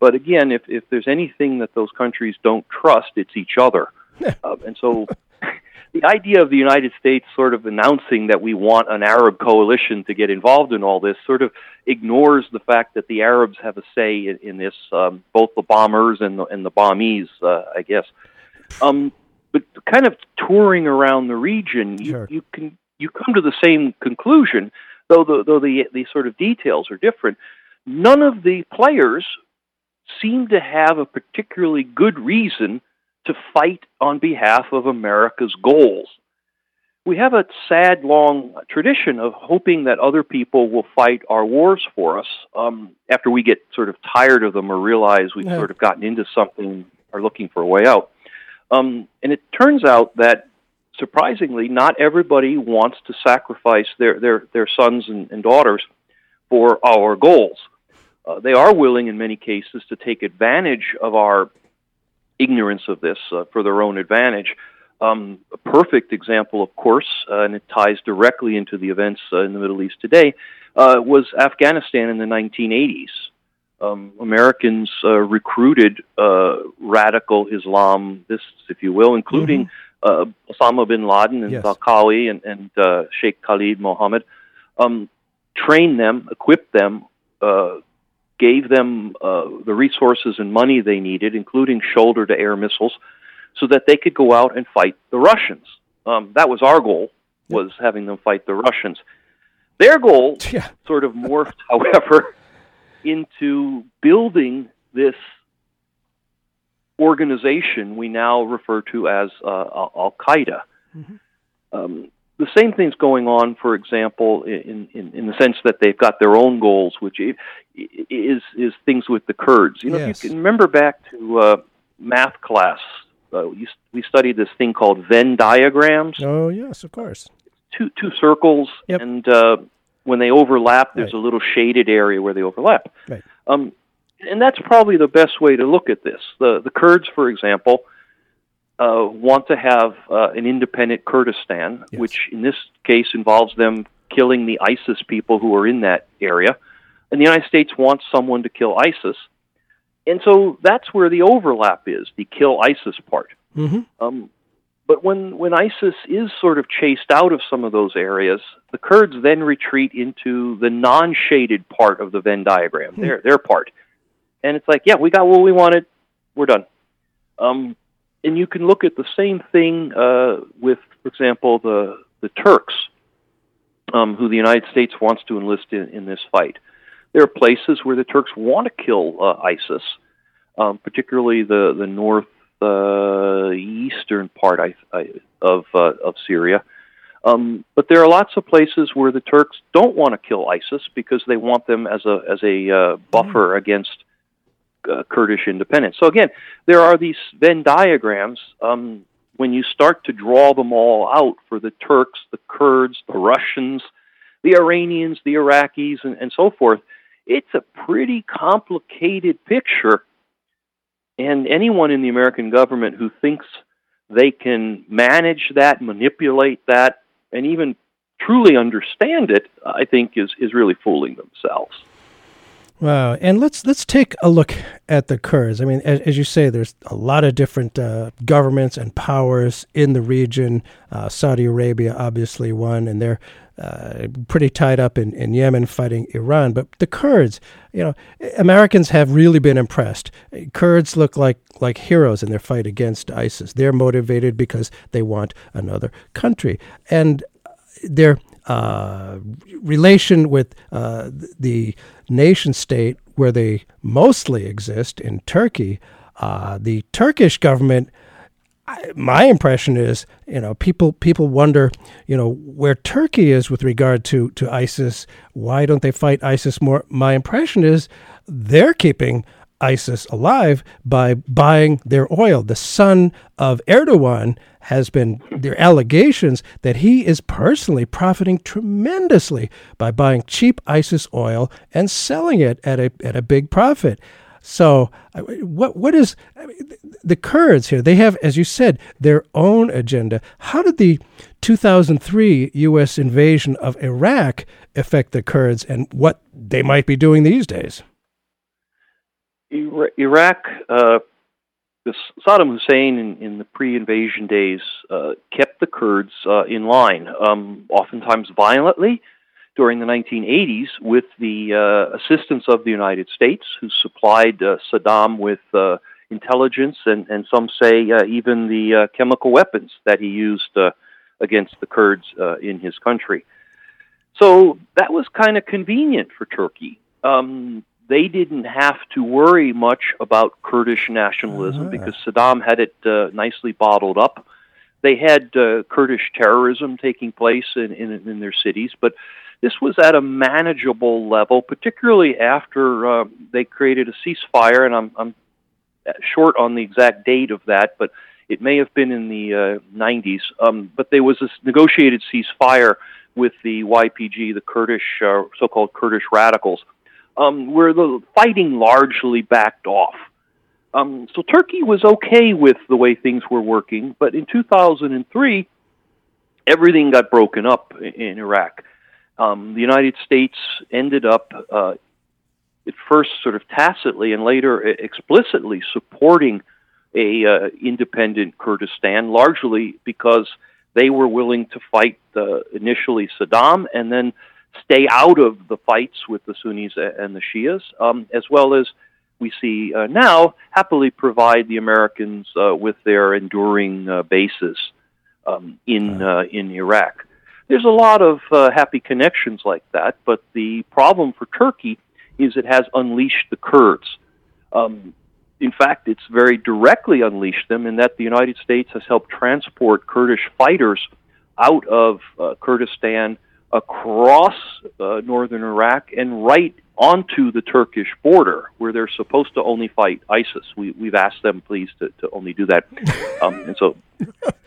Speaker 7: But again, if, if there's anything that those countries don't trust, it's each other. uh, and so the idea of the United States sort of announcing that we want an Arab coalition to get involved in all this sort of ignores the fact that the Arabs have a say in, in this, um, both the bombers and the, and the bombees, uh, I guess. Um, but kind of touring around the region, you,
Speaker 1: sure.
Speaker 7: you can you come to the same conclusion, though the, though the the sort of details are different. None of the players seem to have a particularly good reason to fight on behalf of America's goals. We have a sad, long tradition of hoping that other people will fight our wars for us um, after we get sort of tired of them or realize we've yeah. sort of gotten into something or looking for a way out. Um, and it turns out that surprisingly, not everybody wants to sacrifice their their their sons and, and daughters for our goals. Uh, they are willing, in many cases, to take advantage of our ignorance of this uh, for their own advantage. Um, a perfect example, of course, uh, and it ties directly into the events uh, in the Middle East today, uh, was Afghanistan in the 1980s. Um, Americans uh, recruited uh, radical Islamists, if you will, including mm-hmm. Osama bin Laden and yes. And, and Sheikh Khalid Mohammed, um, trained them, equipped them, gave them the resources and money they needed, including shoulder to air missiles so that they could go out and fight the Russians. Um, that was our goal, was having them fight the Russians. Their goal yeah. sort of morphed, however, into building this organization we now refer to as uh, Al Qaeda. Mm-hmm. Um, the same thing's going on, for example, in, in, in the sense that they've got their own goals, which is is things with the Kurds. You know, yes. if you can remember back to uh, math class uh, we, we studied this thing called Venn diagrams.
Speaker 1: Oh yes, of course.
Speaker 7: Two two circles,
Speaker 1: yep.
Speaker 7: and uh, when they overlap, there's
Speaker 1: right.
Speaker 7: a little shaded area where they overlap.
Speaker 1: Right.
Speaker 7: Um, and that's probably the best way to look at this. The the Kurds, for example, uh, want to have uh, an independent Kurdistan,
Speaker 1: yes.
Speaker 7: which in this case involves them killing the ISIS people who are in that area. And the United States wants someone to kill ISIS and so that's where the overlap is the kill ISIS part.
Speaker 1: Mm-hmm.
Speaker 7: Um, but when when ISIS is sort of chased out of some of those areas, the Kurds then retreat into the non-shaded part of the Venn diagram, mm-hmm. their their part, and it's like, yeah, we got what we wanted, we're done. Um, and you can look at the same thing uh, with, for example, the the Turks, um, who the United States wants to enlist in, in this fight. There are places where the Turks want to kill uh, ISIS, um, particularly the the north uh, eastern part I, I, of uh, of Syria. Um, but there are lots of places where the Turks don't want to kill ISIS because they want them as a as a uh, buffer mm. against uh, Kurdish independence. So again, there are these Venn diagrams. Um, when you start to draw them all out for the Turks, the Kurds, the Russians, the Iranians, the Iraqis, and, and so forth, it's a pretty complicated picture. And anyone in the American government who thinks they can manage that, manipulate that, and even truly understand it, I think is, is really fooling themselves.
Speaker 1: Wow, and let's let's take a look at the Kurds. I mean, as, as you say, there's a lot of different uh, governments and powers in the region. Uh, Saudi Arabia, obviously, one, and they're uh, pretty tied up in, in Yemen fighting Iran. But the Kurds, you know, Americans have really been impressed. Kurds look like, like heroes in their fight against ISIS. They're motivated because they want another country. And their uh, relation with uh, the nation state where they mostly exist in Turkey, uh, the Turkish government my impression is, you know, people people wonder, you know, where Turkey is with regard to to ISIS. Why don't they fight ISIS more? My impression is they're keeping ISIS alive by buying their oil. The son of Erdogan has been there allegations that he is personally profiting tremendously by buying cheap ISIS oil and selling it at a at a big profit. So, what what is I mean, the Kurds here? They have, as you said, their own agenda. How did the 2003 U.S. invasion of Iraq affect the Kurds, and what they might be doing these days?
Speaker 7: Iraq, uh, Saddam Hussein in, in the pre-invasion days uh, kept the Kurds uh, in line, um, oftentimes violently during the 1980s with the uh, assistance of the United States, who supplied uh, Saddam with uh, intelligence and, and some say even the chemical weapons that he used against the Kurds in his country. So that was kind of convenient for Turkey. Um, they didn't have to worry much about Kurdish nationalism uh-huh. because Saddam had it nicely bottled up. They had Kurdish terrorism taking place in, in, in their cities, but this was at a manageable level, particularly after uh, they created a ceasefire, and I'm, I'm short on the exact date of that, but It may have been in the uh, 90s, um, but there was this negotiated ceasefire with the YPG, the Kurdish, uh, so-called Kurdish radicals, um, where the fighting largely backed off. Um, so Turkey was okay with the way things were working, but in 2003, everything got broken up in Iraq. Um, the United States ended up, uh, at first sort of tacitly and later explicitly supporting a uh, independent Kurdistan, largely because they were willing to fight uh, initially Saddam and then stay out of the fights with the Sunnis and the Shias, um, as well as we see uh, now happily provide the Americans uh, with their enduring uh, bases um, in uh, in Iraq. There's a lot of uh, happy connections like that, but the problem for Turkey is it has unleashed the Kurds. Um, in fact, it's very directly unleashed them in that the United States has helped transport Kurdish fighters out of uh, Kurdistan across uh, northern Iraq and right onto the Turkish border, where they're supposed to only fight ISIS. We, we've asked them, please, to, to only do that. Um, and so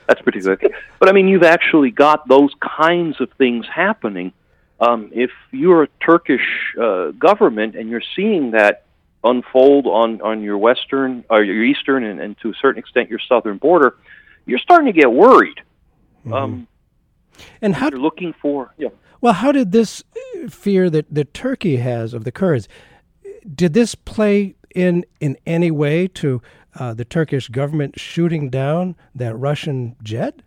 Speaker 7: that's pretty good. But I mean, you've actually got those kinds of things happening. Um, if you're a Turkish uh, government and you're seeing that unfold on, on your western or your eastern and, and to a certain extent your southern border, you're starting to get worried. Mm-hmm. Um,
Speaker 1: and how
Speaker 7: you're looking for yeah.
Speaker 1: Well, how did this fear that, that Turkey has of the Kurds, did this play in in any way to uh, the Turkish government shooting down that Russian jet?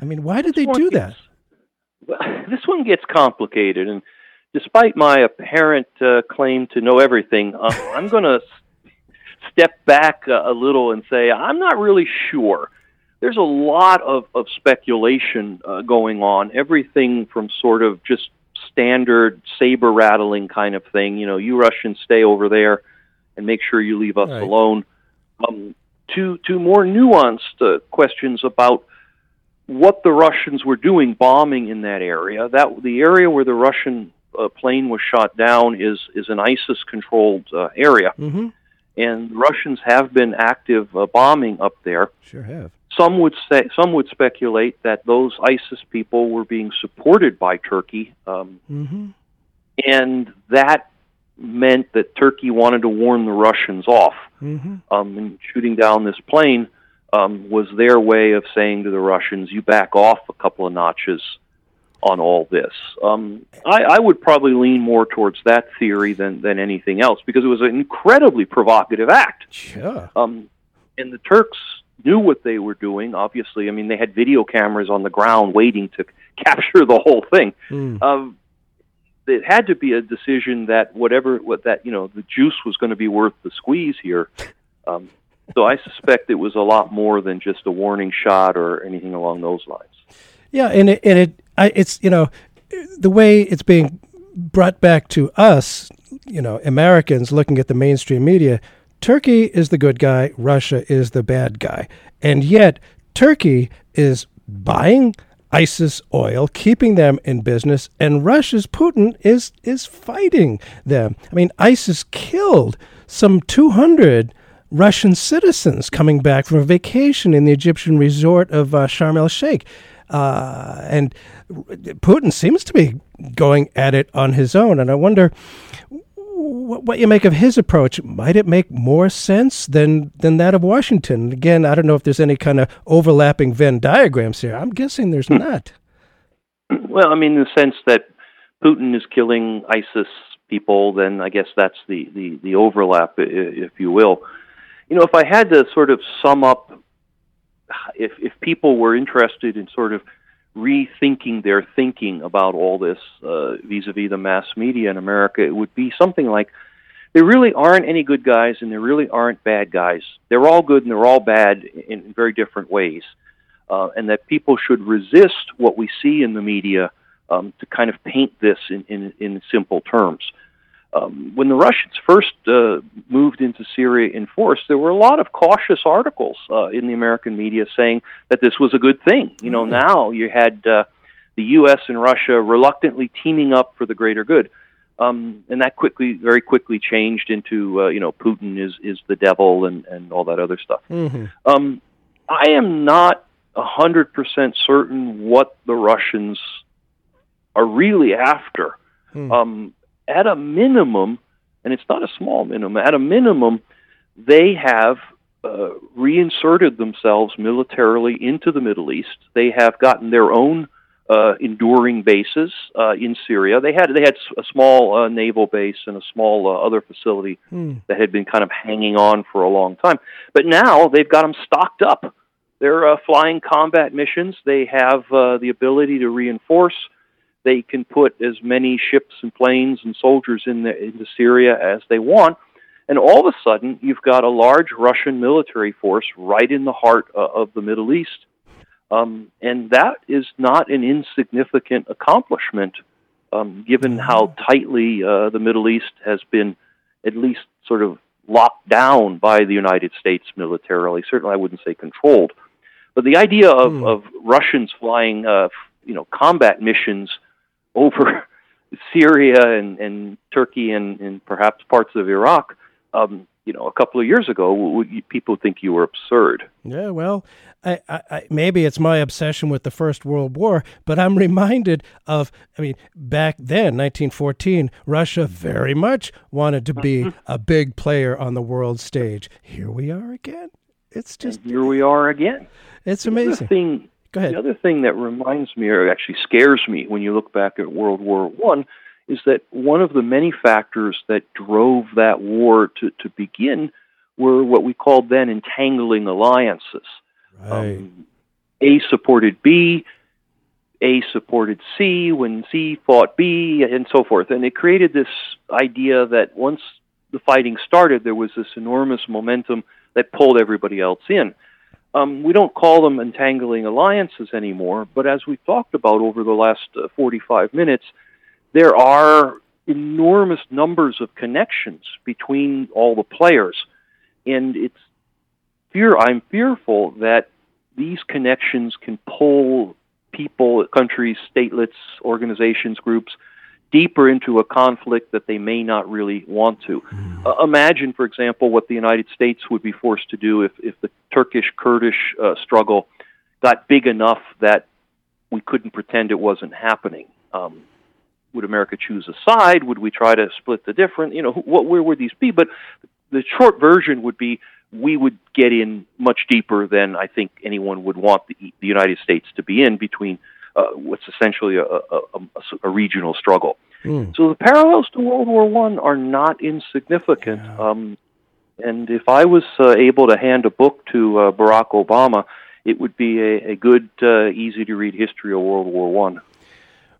Speaker 1: I mean, why did they do
Speaker 7: gets, that? this one gets complicated, and despite my apparent uh, claim to know everything, uh, I'm going to step back a, a little and say I'm not really sure there's a lot of, of speculation uh, going on. Everything from sort of just standard saber rattling kind of thing, you know, you Russians stay over there and make sure you leave us right. alone, um, to to more nuanced uh, questions about what the Russians were doing bombing in that area. That the area where the Russian uh, plane was shot down is is an ISIS controlled uh, area.
Speaker 1: Mm-hmm.
Speaker 7: And Russians have been active uh, bombing up there.
Speaker 1: Sure have.
Speaker 7: Some would say, some would speculate that those ISIS people were being supported by Turkey, um,
Speaker 1: mm-hmm.
Speaker 7: and that meant that Turkey wanted to warn the Russians off.
Speaker 1: Mm-hmm.
Speaker 7: Um, and shooting down this plane um, was their way of saying to the Russians, "You back off a couple of notches." on all this. Um, I, I would probably lean more towards that theory than, than anything else because it was an incredibly provocative act.
Speaker 1: Sure.
Speaker 7: Um, and the Turks knew what they were doing. Obviously, I mean they had video cameras on the ground waiting to capture the whole thing.
Speaker 1: Mm.
Speaker 7: Um, it had to be a decision that whatever what that you know the juice was going to be worth the squeeze here. Um, so I suspect it was a lot more than just a warning shot or anything along those lines.
Speaker 1: Yeah, and it, and it I, it's you know the way it's being brought back to us, you know, Americans looking at the mainstream media Turkey is the good guy, Russia is the bad guy. And yet, Turkey is buying ISIS oil, keeping them in business, and Russia's Putin is is fighting them. I mean, ISIS killed some 200 Russian citizens coming back from a vacation in the Egyptian resort of uh, Sharm el Sheikh. Uh, and Putin seems to be going at it on his own. And I wonder what you make of his approach. Might it make more sense than than that of Washington? Again, I don't know if there's any kind of overlapping Venn diagrams here. I'm guessing there's hmm. not.
Speaker 7: Well, I mean, in the sense that Putin is killing ISIS people, then I guess that's the the, the overlap, if you will. You know, if I had to sort of sum up, if if people were interested in sort of rethinking their thinking about all this uh, vis-a-vis the mass media in America, it would be something like there really aren't any good guys and there really aren't bad guys. They're all good and they're all bad in very different ways. Uh, and that people should resist what we see in the media um, to kind of paint this in, in, in simple terms. Um, when the Russians first uh, moved into Syria in force, there were a lot of cautious articles uh, in the American media saying that this was a good thing. You know, mm-hmm. now you had uh, the U.S. and Russia reluctantly teaming up for the greater good, um, and that quickly, very quickly, changed into uh, you know Putin is is the devil and and all that other stuff.
Speaker 1: Mm-hmm.
Speaker 7: Um, I am not a hundred percent certain what the Russians are really after.
Speaker 1: Hmm.
Speaker 7: Um, at a minimum, and it's not a small minimum. At a minimum, they have uh, reinserted themselves militarily into the Middle East. They have gotten their own uh, enduring bases uh, in Syria. They had they had a small uh, naval base and a small uh, other facility
Speaker 1: Hmm.
Speaker 7: that had been kind of hanging on for a long time. But now they've got them stocked up. They're uh, flying combat missions. They have uh, the ability to reinforce. They can put as many ships and planes and soldiers in the, into Syria as they want. And all of a sudden, you've got a large Russian military force right in the heart of the Middle East. Um, and that is not an insignificant accomplishment, um, given how tightly uh, the Middle East has been at least sort of locked down by the United States militarily. Certainly, I wouldn't say controlled. But the idea of,
Speaker 1: Hmm.
Speaker 7: of Russians flying, uh, you know, combat missions over Syria and, and Turkey and, and perhaps parts of Iraq, um, you know, a couple of years ago, people think you were absurd.
Speaker 1: Yeah, well, I, I, maybe it's my obsession with the First World War, but I'm reminded of, I mean, back then, 1914, Russia very much wanted to be a big player on the world stage. Here we are again. It's just,
Speaker 7: Here we are again.
Speaker 1: it's amazing.
Speaker 7: thing,
Speaker 1: Go ahead.
Speaker 7: The other thing that reminds me, or actually scares me, when you look back at World War One, is that one of the many factors that drove that war to, to begin were what we called then entangling alliances.
Speaker 1: Right.
Speaker 7: Um, A supported B, A supported C when C fought B, and so forth. And it created this idea that once the fighting started, there was this enormous momentum that pulled everybody else in. Um, we don't call them entangling alliances anymore, but as we've talked about over the last uh, 45 minutes, there are enormous numbers of connections between all the players. And it's fear I'm fearful that these connections can pull people, countries, statelets, organizations, groups deeper into a conflict that they may not really want to. Uh, imagine, for example, what the United States would be forced to do if, if the Turkish Kurdish uh, struggle got big enough that we couldn't pretend it wasn't happening. Um, would America choose a side? Would we try to split the different? You know, what, where would these be? But the short version would be we would get in much deeper than I think anyone would want the, the United States to be in between uh, what's essentially a, a, a, a regional struggle.
Speaker 1: Mm.
Speaker 7: So the parallels to World War One are not insignificant. Um, and if I was uh, able to hand a book to uh, Barack Obama, it would be a, a good, uh, easy to read history of World War One.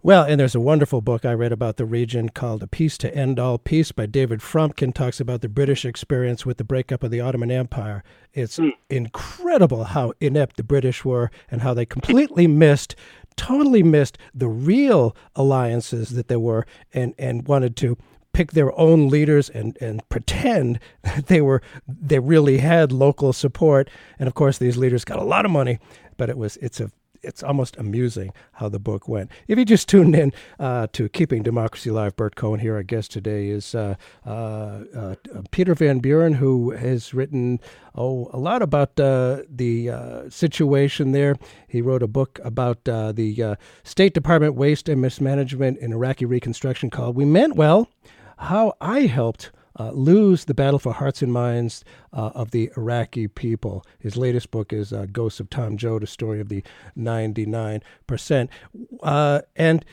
Speaker 1: Well, and there's a wonderful book I read about the region called A Peace to End All Peace by David Fromkin, talks about the British experience with the breakup of the Ottoman Empire. It's incredible how inept the British were and how they completely missed, totally missed the real alliances that there were and, and wanted to pick their own leaders and, and pretend that they were they really had local support. And of course these leaders got a lot of money, but it was it's a it's almost amusing how the book went. If you just tuned in uh, to Keeping Democracy Alive, Burt Cohen here. Our guest today is uh, uh, uh, Peter Van Buren, who has written oh a lot about uh, the uh, situation there. He wrote a book about the State Department waste and mismanagement in Iraqi Reconstruction called "We Meant Well: How I Helped." Uh, lose the battle for hearts and minds uh, of the Iraqi people. His latest book is uh, Ghosts of Tom Joad, the story of the 99%. Uh, and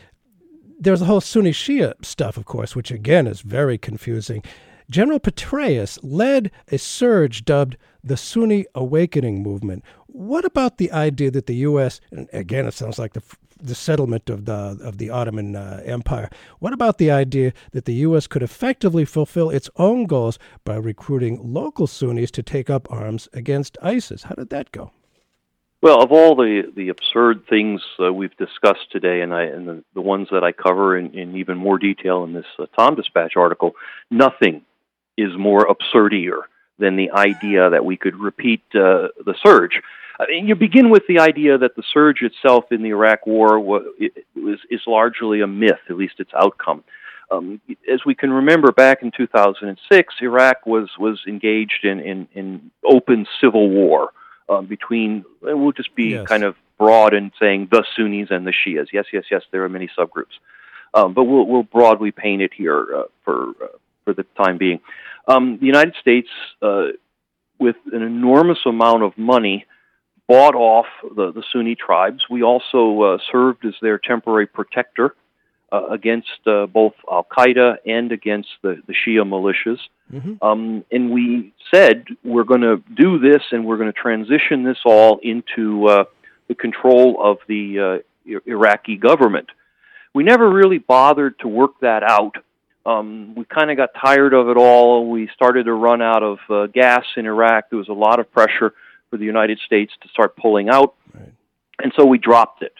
Speaker 1: there's the whole Sunni Shia stuff, of course, which again is very confusing. General Petraeus led a surge dubbed the Sunni Awakening Movement. What about the idea that the U.S. and again, it sounds like the the settlement of the of the Ottoman uh, Empire. What about the idea that the U.S. could effectively fulfill its own goals by recruiting local Sunnis to take up arms against ISIS? How did that go?
Speaker 7: Well, of all the the absurd things uh, we've discussed today, and I and the, the ones that I cover in, in even more detail in this uh, Tom Dispatch article, nothing is more absurdier than the idea that we could repeat uh, the surge. I mean, you begin with the idea that the surge itself in the Iraq War was, is, is largely a myth, at least its outcome. Um, as we can remember, back in 2006, Iraq was was engaged in in, in open civil war um, between. We'll just be
Speaker 1: Yes.
Speaker 7: kind of broad in saying the Sunnis and the Shias. Yes, yes, yes. There are many subgroups, um, but we'll we'll broadly paint it here uh, for uh, for the time being. Um, the United States, uh, with an enormous amount of money, bought off the, the Sunni tribes. We also uh, served as their temporary protector uh, against uh, both Al Qaeda and against the, the Shia militias.
Speaker 1: Mhm.
Speaker 7: Um, and we said we're going to do this and we're going to transition this all into uh, the control of the uh, Iraqi government. We never really bothered to work that out. Um, we kind of got tired of it all. We started to run out of uh, gas in Iraq. There was a lot of pressure for the United States to start pulling out,
Speaker 1: Right.
Speaker 7: and so we dropped it.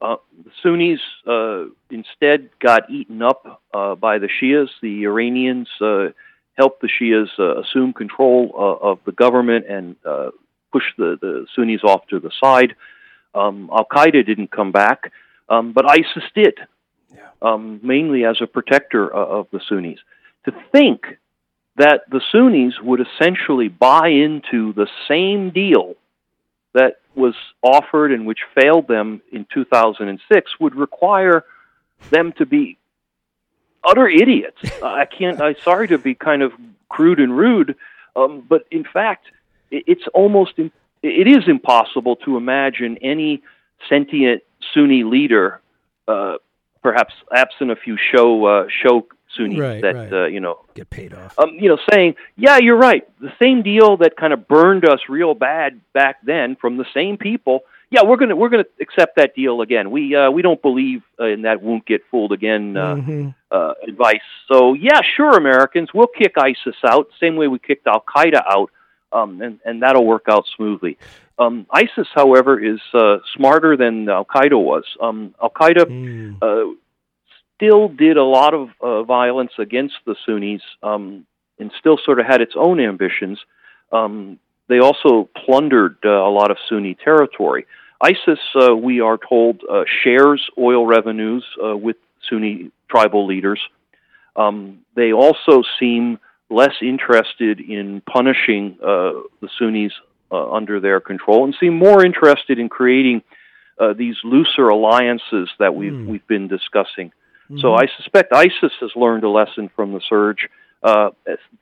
Speaker 7: Uh, the Sunnis uh, instead got eaten up uh, by the Shias. The Iranians uh, helped the Shias uh, assume control uh, of the government and uh, push the, the Sunnis off to the side. Um, Al Qaeda didn't come back, um, but ISIS did, um, mainly as a protector uh, of the Sunnis. To think that the Sunnis would essentially buy into the same deal that was offered and which failed them in 2006 would require them to be utter idiots. I can't. I'm sorry to be kind of crude and rude, um, but in fact, it's almost it is impossible to imagine any sentient Sunni leader, uh, perhaps absent a few show uh, show Sunnis
Speaker 1: Right,
Speaker 7: that
Speaker 1: right.
Speaker 7: Uh, you know
Speaker 1: Get paid off.
Speaker 7: um, you know, saying, "Yeah, you're right. The same deal that kind of burned us real bad back then from the same people. Yeah, we're gonna we're gonna accept that deal again. We uh, we don't believe uh, in that won't get fooled again uh,
Speaker 1: Mhm.
Speaker 7: uh, advice. So yeah, sure, Americans, we'll kick ISIS out same way we kicked Al Qaeda out, um, and and that'll work out smoothly. Um, ISIS, however, is uh, smarter than Al Qaeda was. Um, Al Qaeda
Speaker 1: Mm.
Speaker 7: uh, still did a lot of uh, violence against the Sunnis um, and still sort of had its own ambitions. Um, they also plundered uh, a lot of Sunni territory. ISIS, uh, we are told, uh, shares oil revenues uh, with Sunni tribal leaders. Um, they also seem less interested in punishing uh, the Sunnis uh, under their control and seem more interested in creating uh, these looser alliances that we've
Speaker 1: Hmm.
Speaker 7: we've been discussing. So I suspect ISIS has learned a lesson from the surge, uh,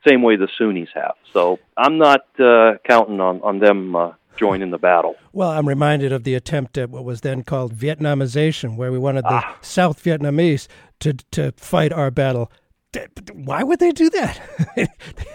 Speaker 7: same way the Sunnis have. So I'm not uh, counting on on them uh, joining the battle.
Speaker 1: Well, I'm reminded of the attempt at what was then called Vietnamization, where we wanted the
Speaker 7: Ah.
Speaker 1: South Vietnamese to to fight our battle. Why would they do that? they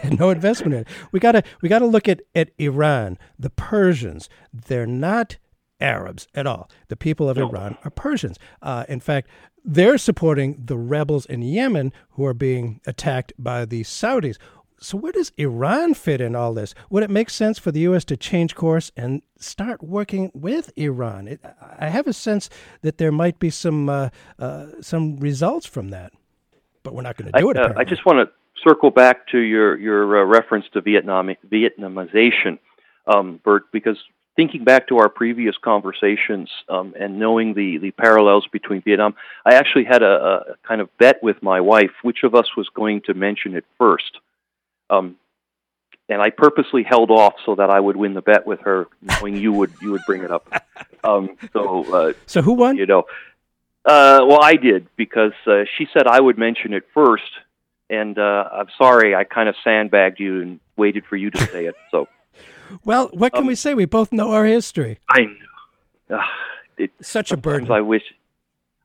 Speaker 1: had no investment in it. We gotta we gotta look at, at Iran, the Persians. They're not Arabs at all. The people of Iran are Persians. Uh, in fact, they're supporting the rebels in Yemen who are being attacked by the Saudis. So where does Iran fit in all this? Would it make sense for the U.S. to change course and start working with Iran? It, I have a sense that there might be some uh, uh, some results from that, but we're not going to
Speaker 7: I,
Speaker 1: do it.
Speaker 7: uh, I just want to circle back to your your uh, reference to Vietnam Vietnamization, um, Burt, because thinking back to our previous conversations um, and knowing the the parallels between Vietnam, I actually had a, a kind of bet with my wife which of us was going to mention it first. Um, and I purposely held off so that I would win the bet with her, knowing you would you would bring it up. Um, so uh,
Speaker 1: so who won?
Speaker 7: you know. Uh, well, I did because uh, she said I would mention it first, and uh, I'm sorry I kind of sandbagged you and waited for you to say it. So
Speaker 1: Well, what
Speaker 7: Um,
Speaker 1: can we say? We both know our history.
Speaker 7: I know. Uh, it,
Speaker 1: Such a burden.
Speaker 7: I wish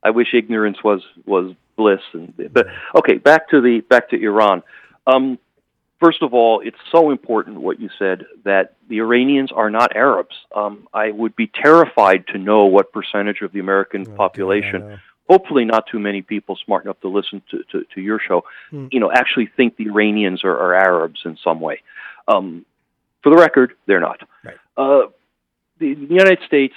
Speaker 7: I wish ignorance was was bliss. And but okay, back to the back to Iran. Um, first of all, it's so important what you said that the Iranians are not Arabs. Um, I would be terrified to know what percentage of the American population
Speaker 1: know.
Speaker 7: hopefully not too many people smart enough to listen to, to, to your show,
Speaker 1: Hmm.
Speaker 7: you know, actually think the Iranians are, are Arabs in some way. Um, for the record, they're not.
Speaker 1: Right.
Speaker 7: Uh, the, the United States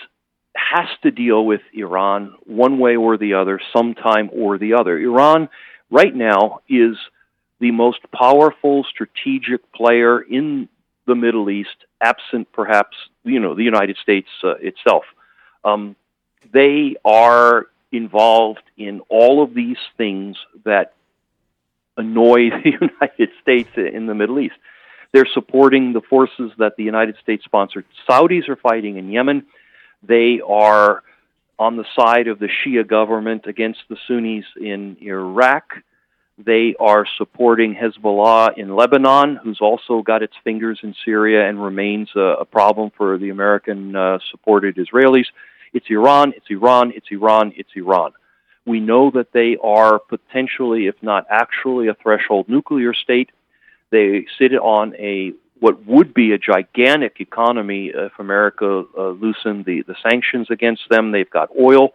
Speaker 7: has to deal with Iran one way or the other, sometime or the other. Iran, right now, is the most powerful strategic player in the Middle East, absent perhaps, you know, the United States uh, itself. Um, they are involved in all of these things that annoy the United States in the Middle East. They're supporting the forces that the United States sponsored Saudis are fighting in Yemen. They are on the side of the Shia government against the Sunnis in Iraq. They are supporting Hezbollah in Lebanon, who's also got its fingers in Syria and remains a, a problem for the American uh, supported Israelis. It's Iran, it's Iran, it's Iran, it's Iran. We know that they are potentially, if not actually, a threshold nuclear state. They sit on a what would be a gigantic economy if America uh, loosened the, the sanctions against them. They've got oil,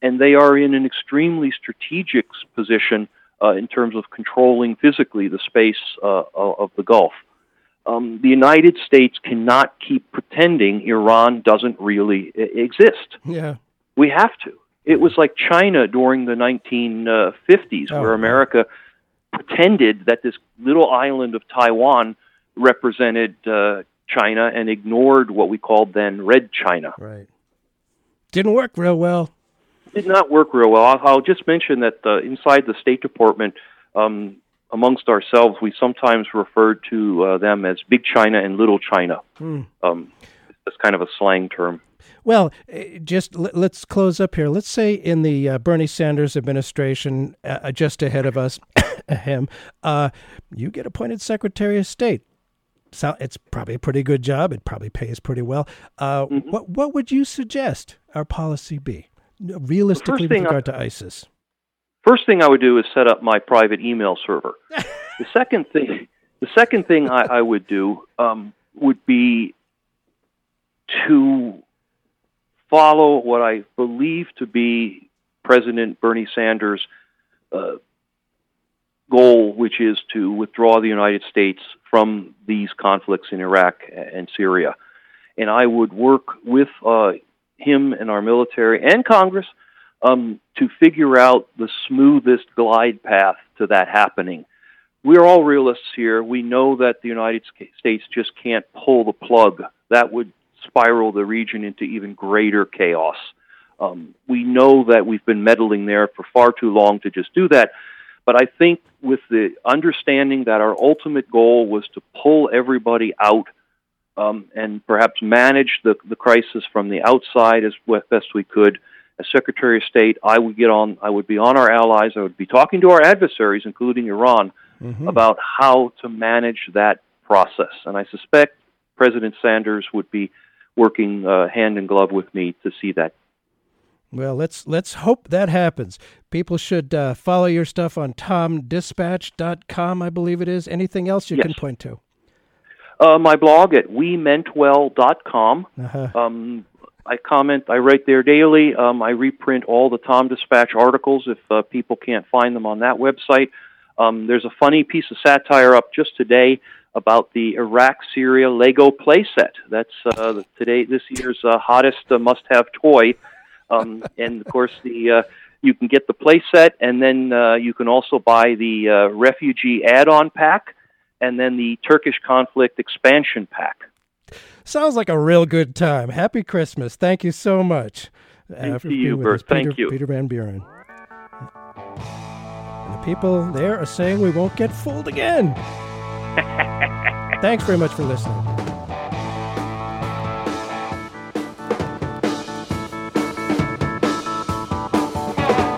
Speaker 7: and they are in an extremely strategic position uh, in terms of controlling physically the space uh, of the Gulf. Um, the United States cannot keep pretending Iran doesn't really exist.
Speaker 1: Yeah.
Speaker 7: We have to. It was like China during the 1950s,
Speaker 1: Oh,
Speaker 7: where America pretended that this little island of Taiwan represented uh, China and ignored what we called then Red China.
Speaker 1: Right. Didn't work real well.
Speaker 7: Did not work real well. I'll, I'll just mention that uh, inside the State Department, um, amongst ourselves, we sometimes referred to uh, them as Big China and Little China.
Speaker 1: Hmm.
Speaker 7: Um, that's kind of a slang term.
Speaker 1: Well, eh, just let's close up here. Let's say in the uh, Bernie Sanders administration, uh, just ahead of us, him, uh, you get appointed Secretary of State. So it's probably a pretty good job. It probably pays pretty well. Uh,
Speaker 7: Mm-hmm.
Speaker 1: What what would you suggest our policy be, realistically, with
Speaker 7: thing I-
Speaker 1: regard to ISIS?
Speaker 7: First thing I would do is set up my private email server. the second thing, the second thing I, I would do um, would be to follow what I believe to be President Bernie Sanders' uh, goal, which is to withdraw the United States from these conflicts in Iraq and Syria. And I would work with uh, him and our military and Congress um, to figure out the smoothest glide path to that happening. We're all realists here. We know that the United States just can't pull the plug. That would spiral the region into even greater chaos. Um, we know that we've been meddling there for far too long to just do that. But I think with the understanding that our ultimate goal was to pull everybody out um, and perhaps manage the, the crisis from the outside as best we could, as Secretary of State, I would get on. I would be on our allies. I would be talking to our adversaries, including Iran,
Speaker 1: Mhm.
Speaker 7: about how to manage that process. And I suspect President Sanders would be working uh, hand in glove with me to see that.
Speaker 1: Well, let's let's hope that happens. People should uh, follow your stuff on tomdispatch.com, I believe it is. Anything else you
Speaker 7: Yes.
Speaker 1: can point to?
Speaker 7: Uh, my blog at wementwell.com.
Speaker 1: Uh-huh.
Speaker 7: Um, I comment, I write there daily. Um, I reprint all the Tom Dispatch articles if uh, people can't find them on that website. Um, there's a funny piece of satire up just today about the Iraq Syria Lego playset. That's uh, today this year's uh, hottest uh, must-have toy. Um, and of course, the uh, you can get the playset, and then uh, you can also buy the uh, refugee add-on pack, and then the Turkish conflict expansion pack.
Speaker 1: Sounds like a real good time. Happy Christmas. Thank you so much.
Speaker 7: Thank
Speaker 1: for
Speaker 7: you,
Speaker 1: Burt. Peter,
Speaker 7: Thank you.
Speaker 1: Peter Van Buren. And the people there are saying we won't get fooled again. Thanks very much for listening.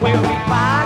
Speaker 5: We'll be fighting